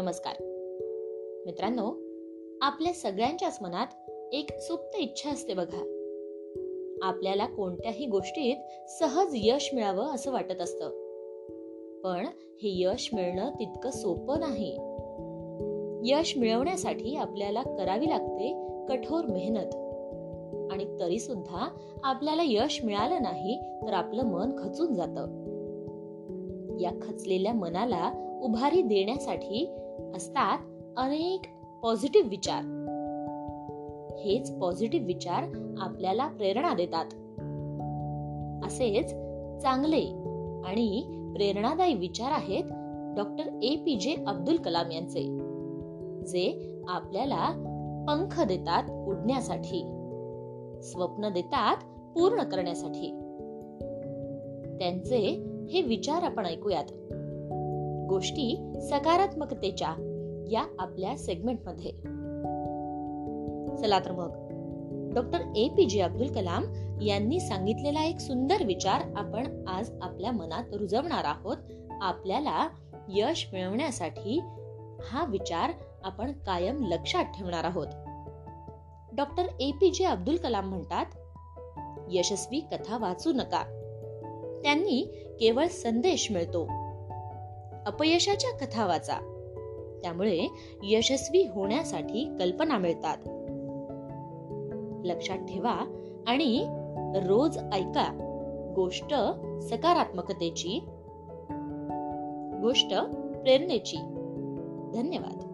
नमस्कार. मित्रांनो आपल्या सगळ्यांच्याच मनात एक सुप्त इच्छा असते बघा. आपल्याला कोणत्याही गोष्टीत सहज यश मिळावं असं वाटत असतं. पण हे यश मिळणं तितकं सोपं नाही. यश मिळवण्यासाठी आपल्याला करावी लागते कठोर मेहनत. आणि तरी सुद्धा आपल्याला यश मिळालं नाही तर आपलं मन खचून जातं. या खचलेल्या मनाला उभारी देण्यासाठी असतात अनेक पॉझिटिव्ह विचार. हेच पॉझिटिव्ह विचार आपल्याला प्रेरणा देतात. असेच चांगले आणि प्रेरणादायी विचार आहेत डॉक्टर ए पी जे अब्दुल कलाम यांचे जे आपल्याला पंख देतात उडण्यासाठी स्वप्न देतात पूर्ण करण्यासाठी. त्यांचे हे विचार आपण ऐकूयात. गोष्टी सकारात्मकतेच्या या आपल्या सेगमेंटमध्ये चला तर मग. डॉक्टर ए पी जे अब्दुल कलाम यांनी सांगितलेला एक सुंदर विचार आपण आज आपल्या मनात रुजवणार आहोत. आपल्याला यश मिळवण्यासाठी हा विचार आपण कायम लक्षात ठेवणार आहोत. डॉक्टर ए पी जे अब्दुल कलाम म्हणतात यशस्वी कथा वाचू नका. त्यांनी केवळ संदेश मिळतो. अपयशाच्या कथा वाचा. त्यामुळे यशस्वी होण्यासाठी कल्पना मिळतात. लक्षात ठेवा आणि रोज ऐका. गोष्ट सकारात्मकतेची गोष्ट प्रेरणेची. धन्यवाद.